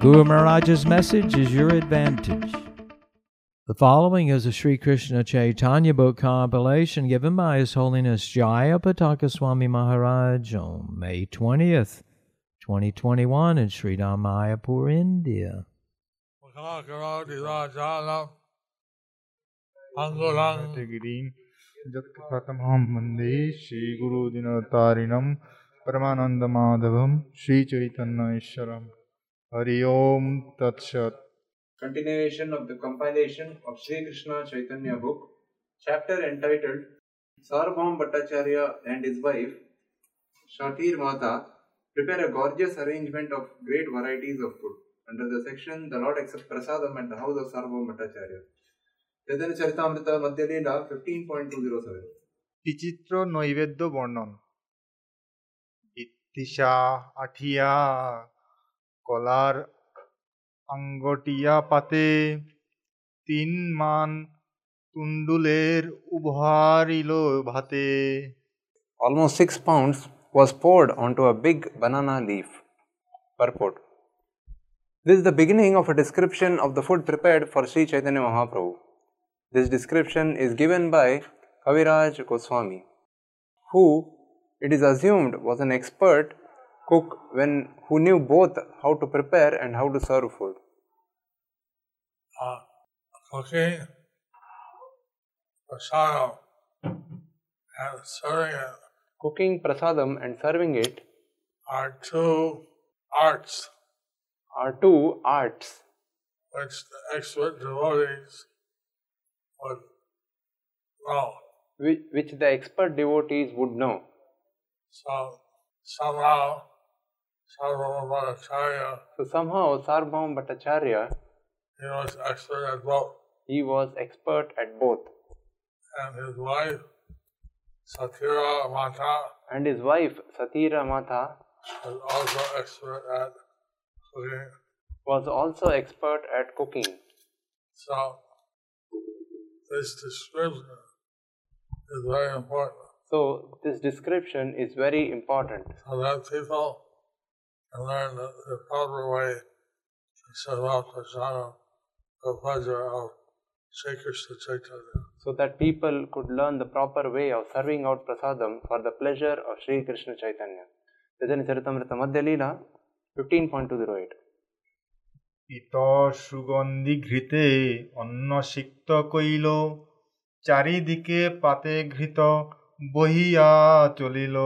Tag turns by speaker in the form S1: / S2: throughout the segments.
S1: Guru Maharaj's message is your advantage. The following is a Sri Krishna Chaitanya book compilation given by His Holiness Jayapataka Swami Maharaj on May 20th, 2021 in Sri Mayapur, India.
S2: श्रीगुरुदिनतारिणं Hari Om Tat
S3: Continuation of the compilation of Sri Krishna Chaitanya book, chapter entitled Sarvabhauma Bhattacharya and his wife, Shatir Mata, prepare a gorgeous arrangement of great varieties of food. Under the section, the Lord accepts prasadam at the house of Sarvabhauma Bhattacharya. Chaitanya Charitamrita Madhya Lila fifteen
S2: point two zero seven বিচিত্র কলার আঙ্গটিয়া পাতে তিন মান তুন্ডুলের উভারিল ভাতে
S3: Almost six pounds was poured onto a big banana leaf. Purport This is the beginning of a description of the food prepared for Sri Chaitanya Mahaprabhu. This description is given by Kaviraj Goswami, who it is assumed was an expert cook when who knew both how to prepare and how to serve food.
S4: uh, cooking, prasadam, and serving it
S3: Cooking prasadam and serving it
S4: are two arts
S3: are two arts
S4: which the expert devotees would know.
S3: which, which the expert devotees would know.
S4: So somehow
S3: So somehow Sarbhaum Bhattacharya
S4: he was expert at both.
S3: he was expert at both
S4: And his wife, Satira Mata,
S3: and his wife Satira Mata
S4: was also expert at cooking.
S3: was also expert at cooking.
S4: So this description is very important.
S3: So this description is very important
S4: So that people can learn the, the proper way to serve out prasadam, the pleasure of Sri Krishna Chaitanya.
S3: so that people could learn the proper way of serving out prasadam for the pleasure of Sri Krishna Chaitanya. Chaitanya Charitamrita Madhya Leela 15.208
S2: ইত সুগন্ধি ঘৃতে অন্ন সিক্ত কইল চারিদিকে পাতে ঘৃত বহিয়া চলিল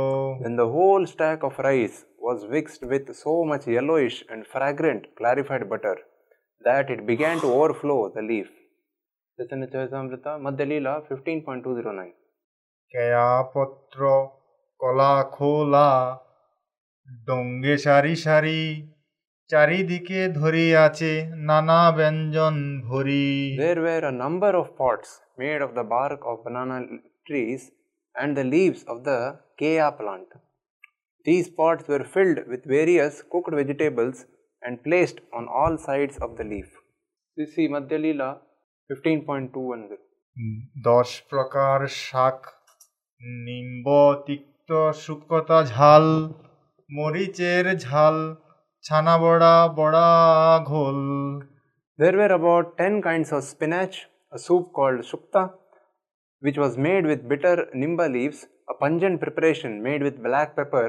S3: When the whole stack of rice was mixed with so much yellowish and fragrant clarified butter that it began to overflow the leaf. Chaitanya Charitamrita Madhya Leela 15.209
S2: কেয়াপত্র কলা খোলা ডঙ্গে সারি সারি চারিদিকে ধরিয়াছে নানা ব্যঞ্জন ভরি
S3: There were a number of pots made of the bark of banana trees and the leaves of the kea plant. These pots were filled with various cooked vegetables and placed on all sides of the leaf. You see Madhya Leela 15.210.
S2: দশ প্রকার শাক নিম্ব তিক্ত শুকতা ঝাল মরিচের ঝাল ছানা বড়া বড়া ঘোল
S3: There were about 10 kinds of spinach, a soup called shukta, which was made with bitter nimba leaves, a pungent preparation made with black pepper,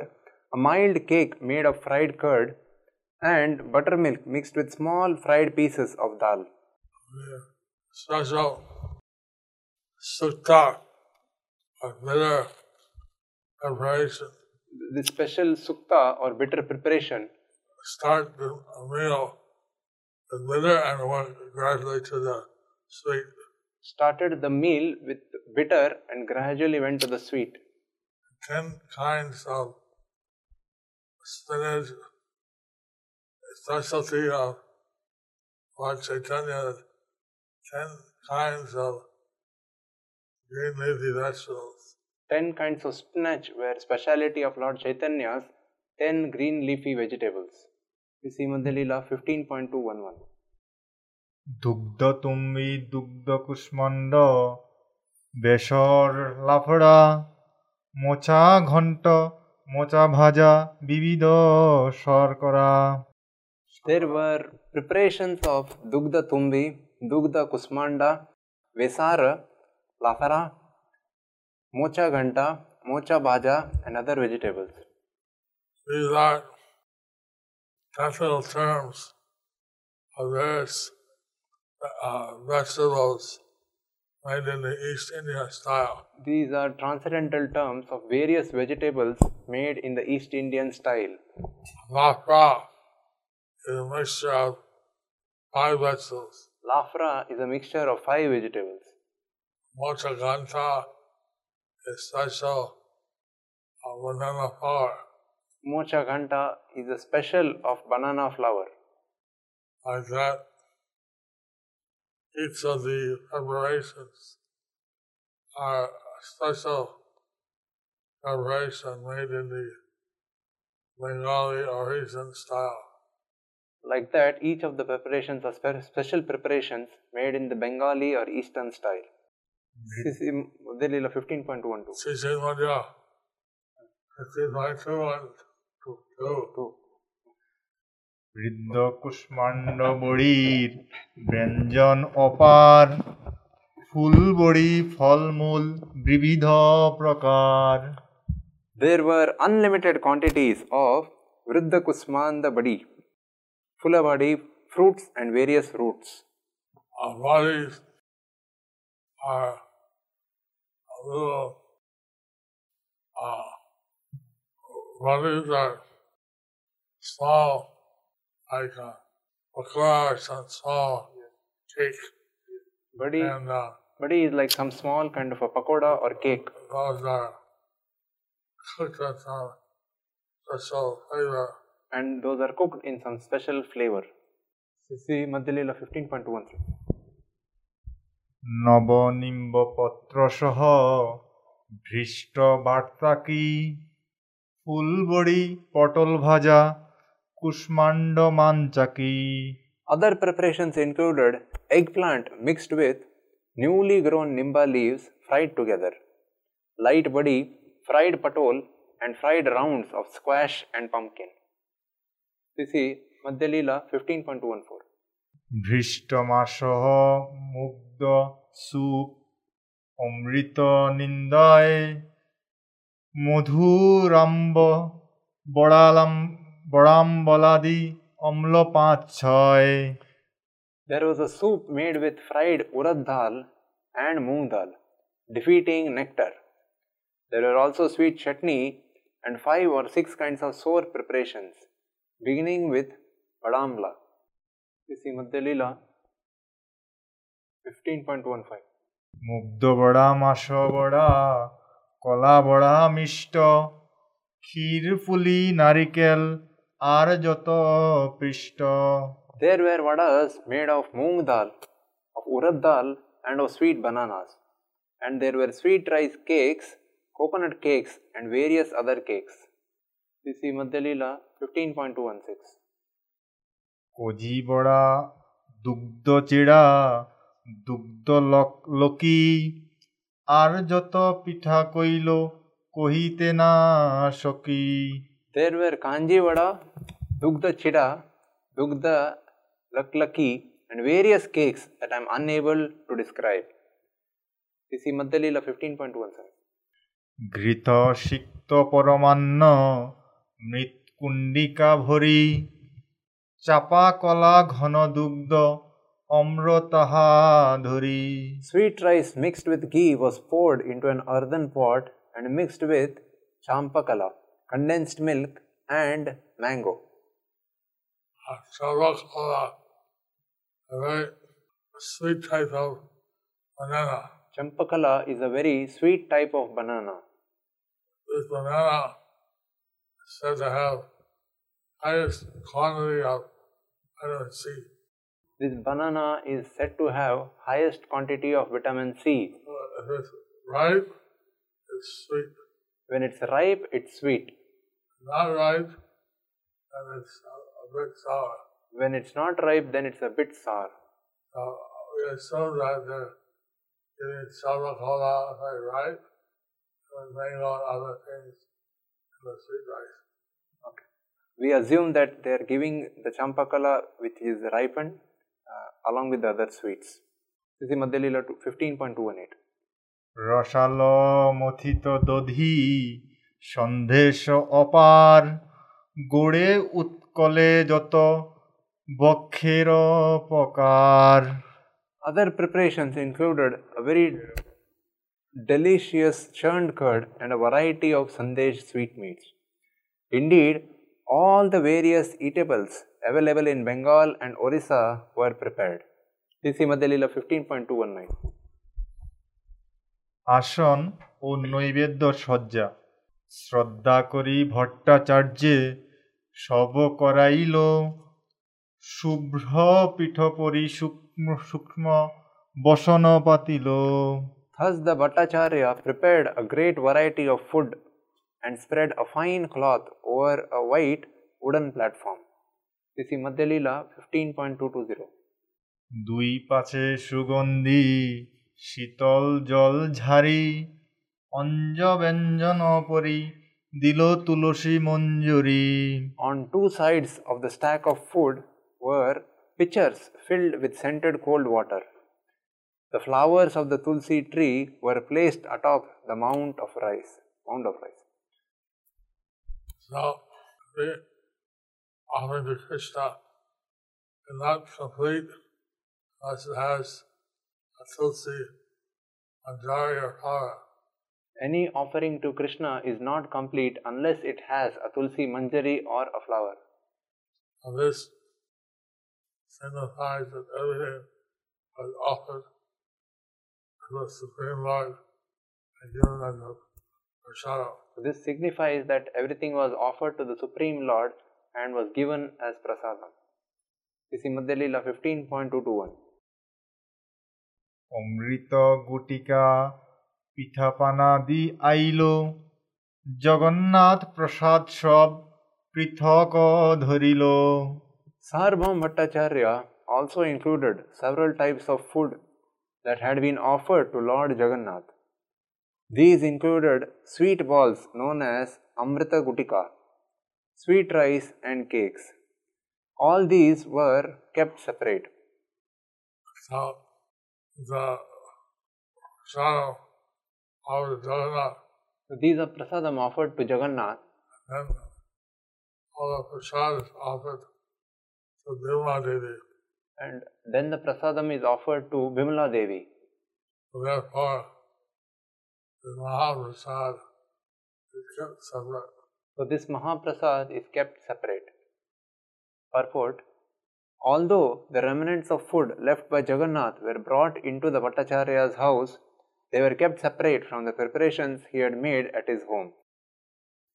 S3: a mild cake made of fried curd, and buttermilk mixed with small fried pieces of dal.
S4: Special sukta or bitter preparation.
S3: This special sukta or bitter preparation
S4: Start the meal with bitter and went gradually to the sweet.
S3: started the meal with bitter and gradually went to the sweet.
S4: Ten kinds of spinach, specialty of Lord Chaitanya had ten kinds of green leafy vegetables.
S3: 10 kinds of spinach were speciality of Lord Chaitanya's 10 green leafy vegetables. You see Madhya Leela 15.211.
S2: দুগ্ধ তুমি দুগ্ধ কুষ্মণ্ড বেসর লাফড়া মোচা ঘণ্ট mocha bhaja, vivido, sharkara.
S3: There were preparations of dugda tumbi, dugda kusmanda, vesara, lafara, mocha ganta, mocha bhaja, and other vegetables.
S4: These are technical terms of various uh, vegetables made in the East India style.
S3: These are transcendental terms of various vegetables made in the East Indian style.
S4: Lafra is a mixture of five vegetables.
S3: Lafra is a mixture of five vegetables.
S4: Mocha ganta is special uh, banana flour.
S3: Mocha Ghanta is a special of banana flower.
S4: Like that, each of the preparations are special preparation made in the Bengali origin style.
S3: Like that, each of the preparations are spe- special preparations made in the Bengali or Eastern style. Mm-hmm. This is Madhya Leela 15.12.
S4: CC Madhya, 15.2 to 2.
S3: Two.
S2: বৃদ্ধ কুষ্মাণ্ড বড়ির ব্যঞ্জন অপার ফুল বড়ি ফলমূল বিবিধ প্রকার
S3: There were unlimited quantities of Vriddha Kusmanda Badi, Fula Badi, fruits and various roots.
S4: Our bodies are a little, uh, bodies are small, like a baklava, some small cake,
S3: Badi,
S4: and uh,
S3: badi is like some small kind of a pakoda or cake.
S4: those are cooked with some special flavor.
S3: and those are cooked in some special flavor. See Madhya Leela 15.13.
S2: নবনিম্ব পত্র সহ ভৃষ্ট বার্তা কি ফুল বড়ি পটল ভাজা কুষ্মাণ্ড মাঞ্চাকি
S3: Other preparations included eggplant mixed with newly grown nimba leaves fried together, light badi, fried patol, and fried rounds of squash and pumpkin. You see Madhya Leela 15.14.
S2: ভৃষ্ট মাসহ মুগ্ধ soup অমৃত নিন্দায় মধুরাম্ব বড়ালাম বড়াম্বলাদি অম্ল পাঁচ ছয়
S3: There was a soup made with fried urad dal and moong dal, defeating nectar. There were also sweet chutney and five or six kinds of sour preparations, beginning with badamla. You see Madhya Leela 15.15.
S2: মুগ্ধ বড়া মাস বড়া কলা বড়া মিষ্ট ক্ষীর পুলি নারিকেল আর যত পৃষ্ঠ
S3: There were vadas made of moong dal, of urad dal, and of sweet bananas. And there were sweet rice cakes, coconut cakes, and various other cakes. You see Madhya Leela 15.216.
S2: কজি বড়া দুগ্ধ চিড়া দুগ্ধ লকি আর যত পিঠা কইল কহিতে না সকি
S3: There were kanji vada, dugda chida, dugda laklaki, and various cakes that I am unable to describe. You see Madhya Leela 15.17.
S2: ঘৃত সিক্ত পরমান্ন মৃৎকুণ্ডিকা ভরি চাপা কলা ঘন দুগ্ধ অম্র তাহা ধরি
S3: Sweet rice mixed with ghee was poured into an earthen pot and mixed with champakala, condensed milk, and mango.
S4: Uh, Chavakala, a very sweet type of banana.
S3: Champakala is a very sweet type of banana.
S4: This banana is said to have highest quantity of vitamin C.
S3: This banana is said to have highest quantity of vitamin C.
S4: If it's ripe, it's sweet.
S3: When it's ripe, it's sweet.
S4: Not ripe, and it's a, bit sour.
S3: When it's not ripe, then it's a bit sour.
S4: So we assume that they're giving sour cola very ripe, and mango and other things in the sweet rice. Okay.
S3: We assume that they are giving the champakala which is ripened uh, along with the other sweets. This is Madhyalila 15.218.
S2: রসালো মথিত দধি সন্দেশ অপার গোড়ে উৎকলে যত বক্ষের প্রকার
S3: Other preparations included a very delicious churned curd and a variety of sandesh sweetmeats. Indeed, all the various eatables available in Bengal and Orissa were prepared. This is Madhyalila 15.219.
S2: আসন ও নৈবেদ্য সজ্জা শ্রদ্ধা করি ভট্টাচার্যে সব করাইল শুভ্র পীঠপরি সূক্ষ্ম সূক্ষ্ম বসন পাতিল
S3: Thus, the Bhattacharya prepared a great variety of food and spread a fine cloth over a white wooden platform. This is Madhyalila 15.220.
S2: দুই পাছে সুগন্ধি শীতল জল ঝারি অঞ্জ ব্যঞ্জন পরি দিল তুলসী মঞ্জুরি
S3: On two sides of the stack of food were pitchers filled with scented cold water. The flowers of the tulsi tree were placed atop the mount of rice. Mound of rice.
S4: So the offering to Krishna is not complete unless it has
S3: any offering to Krishna is not complete unless it has a tulsi manjari or a flower.
S4: And this signifies that everything was offered to the Supreme Lord and given as a prasada.
S3: This signifies that everything was offered to the Supreme Lord and was given as prasadam. This is Madhyalila 15.221.
S2: অমৃত গুটিকা পিঠাপানাদি আইল জগন্নাথ প্রসাদ সব পৃথক ধরিল
S3: Sarvabhauma Bhattacharya also included several types of food that had been offered to Lord Jagannath. These included sweet balls known as Amrita Gutika, sweet rice, and cakes. All these were kept separate
S4: the offered to Jagannath,
S3: So these are prasadam offered to Jagannath,
S4: and all the prasad is offered to Bhima Devi.
S3: and then the prasadam is offered to Bimala Devi.
S4: So therefore, the Mahaprasad is kept separate.
S3: So this Mahaprasad is kept separate. Purport Although the remnants of food left by Jagannath were brought into the Bhattacharya's house, they were kept separate from the preparations he had made at his home.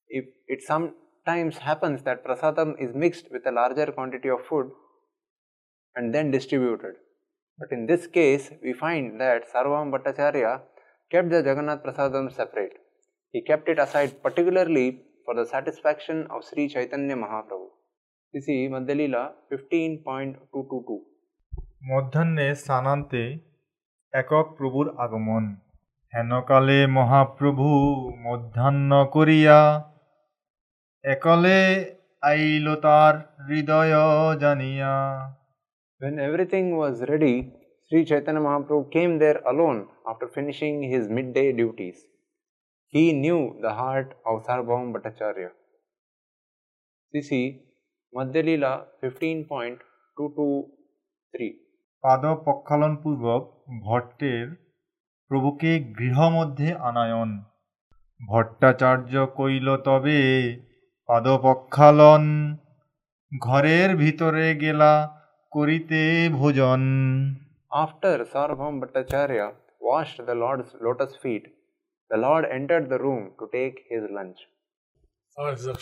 S3: If it sometimes happens that prasadam is mixed with a larger quantity of food and then distributed. But in this case, we find that Sarvabhauma Bhattacharya kept the Jagannath prasadam separate. He kept it aside particularly for the satisfaction of Sri Chaitanya Mahaprabhu. This is Madhyalila 15.222.
S2: মধ্যাহ্নে স্নানান্তে একক প্রভুর আগমন হেনকালে মহাপ্রভু মধ্যাহ্ন করিয়া একলে আইল তার হৃদয় জানিয়া
S3: When everything was ready, Sri Chaitanya Mahaprabhu came there alone after finishing his midday duties. He knew the heart of Sarvabhaum Bhattacharya. CC Madhyalila 15.223
S2: পাদ প্রক্ষালনপূর্বক ভট্টের প্রভুকে গৃহমধ্যে আনায়ন ভট্টাচার্য কইল তবে পাদ প্রক্ষালন ঘরের ভিতরে গেলা করিতে ভোজন
S3: After Sarvabhaum Bhattacharya washed the Lord's lotus feet, the Lord entered the room to take his lunch.
S4: It's the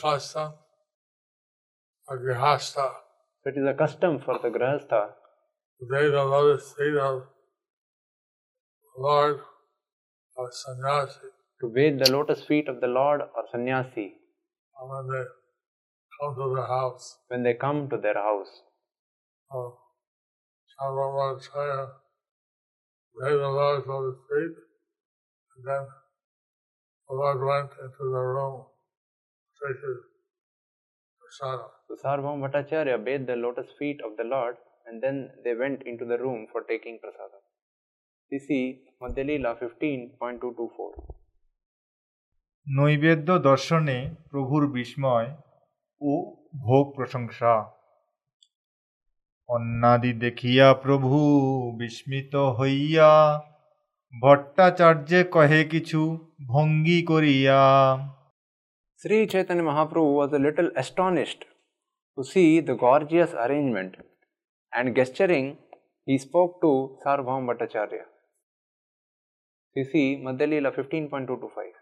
S4: of Grihastha
S3: So it is a custom for the Grihastha
S4: the day the lotus feet of the Lord of sannyasi.
S3: To bathe the lotus feet of the Lord or sannyasi
S4: And when they come to the house,
S3: when they come to their house.
S4: of Sarvamacharya, they the Lord's lotus feet, and then the Lord went into the room to take his prasadam.
S3: So Sarvabhauma Bhattacharya bathed the lotus feet of the Lord and then they went into the room for taking prasada. see Madhyalila 15.224
S2: নৈবেদ্য দর্শনে প্রভুর বিস্ময় ও ভোগ প্রশংসা অন্নাদি দেখিয়া প্রভু বিস্মিত হইয়া ভট্টাচার্যে কহে কিছু ভঙ্গি করিয়া
S3: Shri Chaitanya Mahaprabhu was little astonished to see the gorgeous arrangement and gesturing he spoke to Sarvabhauma Bhattacharya. You see Madhyalila 15.225.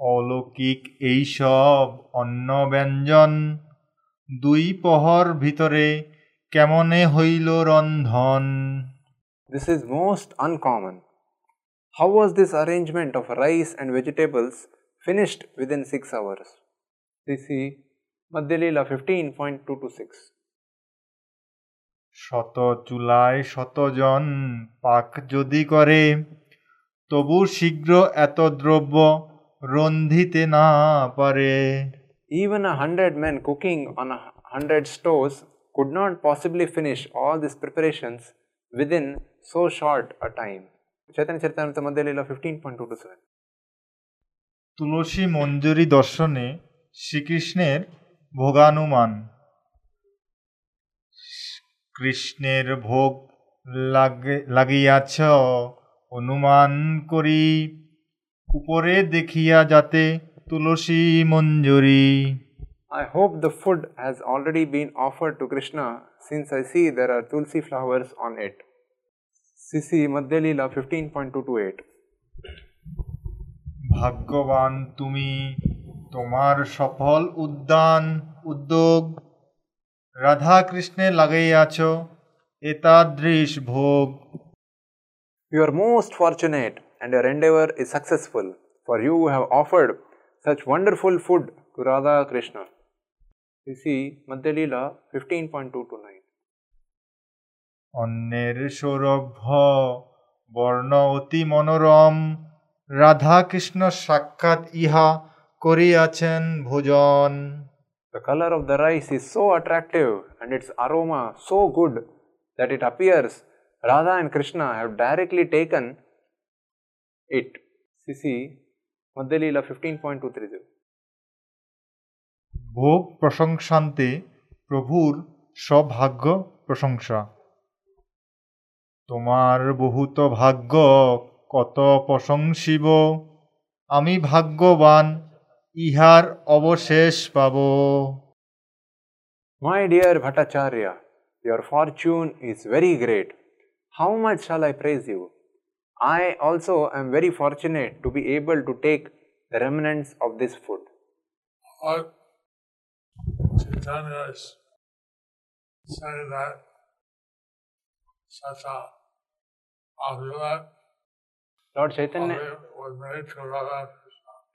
S2: অলৌকিক এইসব অন্ন ব্যঞ্জন দুই পহর ভিতরে কেমনে hoilo রন্ধন
S3: This is most uncommon. How was this arrangement of rice and vegetables finished within 6 hours? CC Madhyalila 15.226
S2: শত চুলায় শতজন পাক যদি করে তবু শীঘ্র এত দ্রব্য রন্ধিতে না পারে
S3: Even a hundred men cooking on a hundred stoves could not possibly finish all these preparations within so short a time. Chaitanya Charitamrita Madhyalila 15.227
S2: তুলসী মঞ্জুরি দর্শনে শ্রীকৃষ্ণের ভোগানুমান কৃষ্ণের ভোগ লাগে লাগিয়াছ অনুমান করি উপরে দেখিয়া যাতে তুলসী মঞ্জুরি
S3: I hope the food has already been offered to Krishna since I see there are tulsi flowers on it. CC Madhyalila 15.228
S2: ভাগ্যবান তুমি তোমার সফল উদ্যান উদ্যোগ রাধা কৃষ্ণে লাগাইয়াছ এতাদৃশ ভোগ
S3: You are most fortunate and your endeavor is successful, for you have offered such wonderful food to Radha Krishna. You see Madhyalila 15.229.
S2: অন্যের সৌরভ্য বর্ণ অতি মনোরম রাধা কৃষ্ণ সাক্ষাৎ ইহা করিয়াছেন ভোজন
S3: The color of the rice is so attractive and its aroma so good that it appears Radha and Krishna have directly taken it. CC Madhyalila 15.230.
S2: ভোগ প্রশংসান্তে প্রভুর সভাগ্য প্রশংসা তোমার বহুত ভাগ্য কত প্রশংসিব আমি ভাগ্যবান ইহার অবশেষ পাব
S3: My dear Bhattacharya, your fortune is very great. How much shall I praise you? I also am very fortunate to be able to take the remnants of this food.
S4: What Chaitanya is saying that such a opulent
S3: Lord Chaitanya,
S4: offering was made to Radha Krishna.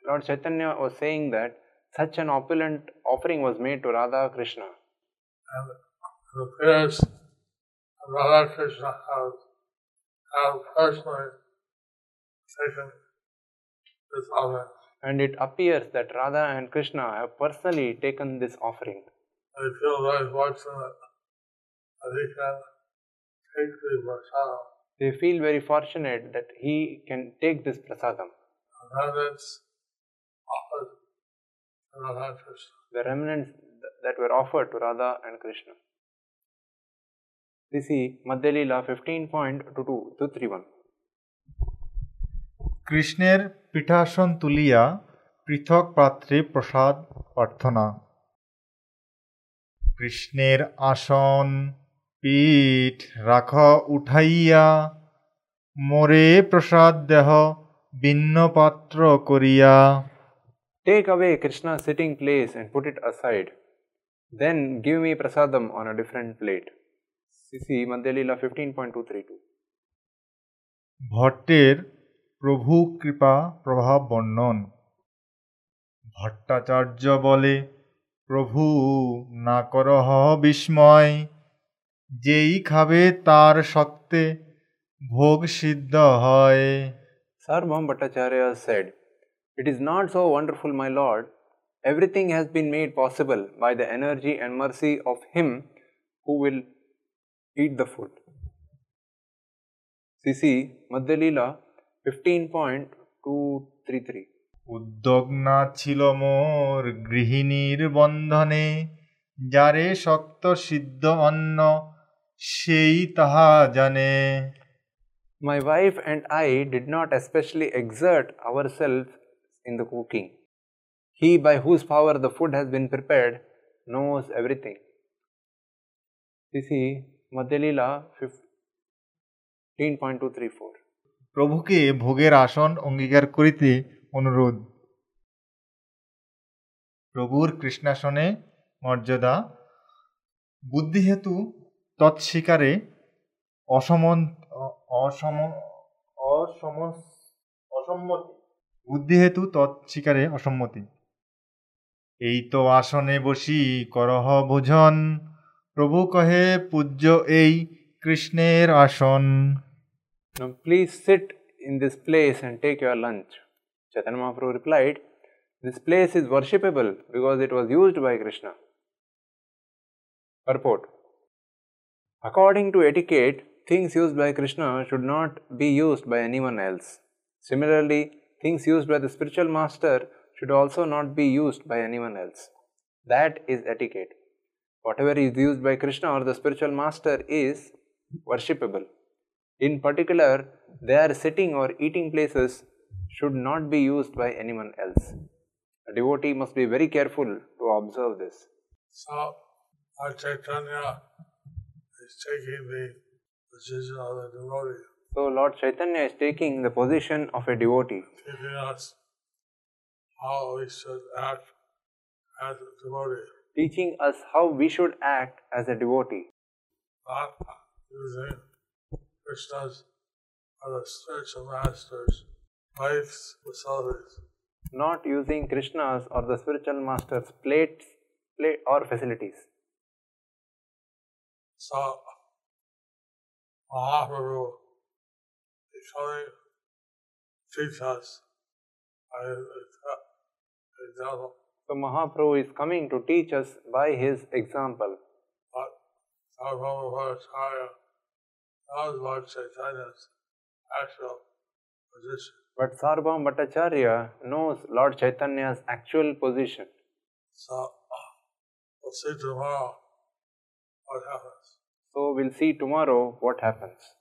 S3: Lord Chaitanya was saying that such an opulent offering was made to Radha Krishna.
S4: And it appears that Radha Krishna has, have personally taken this offering.
S3: And it appears that Radha and Krishna have personally taken this offering.
S4: They feel very fortunate that he can take the prasadam.
S3: They feel very fortunate that he can take this prasadam.
S4: And it's offered to Radha Krishna.
S3: the remnants th- that were offered to Radha and Krishna. This is Madhyalila 15.231.
S2: কৃষ্ণের পীঠাসন তুলিয়া পৃথক পাত্রে প্রসাদ প্রার্থনা কৃষ্ণের আসন পীঠ রাখ উঠাইয়া মোরে প্রসাদ দেহ ভিন্ন পাত্র করিয়া
S3: Take away Krishna's sitting place and put it aside. Then give me prasadam on a different plate. CC Madhya Leela 15.232.
S2: ভট্টের প্রভু কৃপা প্রভাব বর্ণন ভট্টাচার্য বলে প্রভু না করহ বিস্ময় যেই খাবে তার সত্ত্বে ভোগ সিদ্ধ হয়
S3: Sarvabhauma Bhattacharya said, It is not so wonderful, my lord. Everything has been made possible by the energy and mercy of him who will eat the food. CC Madhya Leela 15.233.
S2: উদ্যোগ না ছিল মোর গৃহিণীর বন্ধনে যারে শক্ত সিদ্ধ অন্ন সেই তাহা জানে
S3: My wife and I did not especially exert ourselves in the cooking. He by whose power the food has been prepared knows everything. CC Madhya Leela 15.234.
S2: প্রভুকে ভোগের আসন অঙ্গীকার করিতে অনুরোধ প্রভুর কৃষ্ণাসনে মর্যাদা বুদ্ধিহেতু তৎস্বীকারে অসমন অ- অসম অসম অসম্মতি বুদ্ধিহেতু তৎস্বীকারে অসম্মতি এই তো আসনে বসি করহ ভোজন প্রভু কহে পূজ্য এই কৃষ্ণের আসন
S3: Now please sit in this place and take your lunch. Chaitanya Mahaprabhu replied, This place is worshipable because it was used by Krishna. Purport According to etiquette, things used by Krishna should not be used by anyone else. Similarly, things used by the spiritual master should also not be used by anyone else. That is etiquette. Whatever is used by Krishna or the spiritual master is worshipable. In particular, their sitting or eating places should not be used by anyone else. A devotee must be very careful to observe this.
S4: So, Lord Chaitanya is taking the position of the devotee,
S3: So, Lord Chaitanya is taking the position of a devotee,
S4: teaching us how we should act as a devotee,
S3: teaching us how we should act as a devotee,
S4: not using Krishna's or the spiritual master's
S3: not using Krishna's or the spiritual master's plates, plate or facilities.
S4: So, Mahaprabhu is coming to teach us by example,
S3: So, Mahaprabhu is coming to teach us by his example.
S4: but Sarvabhauma Bhattacharya knows Lord Chaitanya's actual position.
S3: But Sarvabhauma Bhattacharya knows Lord Chaitanya's actual position.
S4: So, we'll see tomorrow what happens.
S3: So, we'll see tomorrow what happens.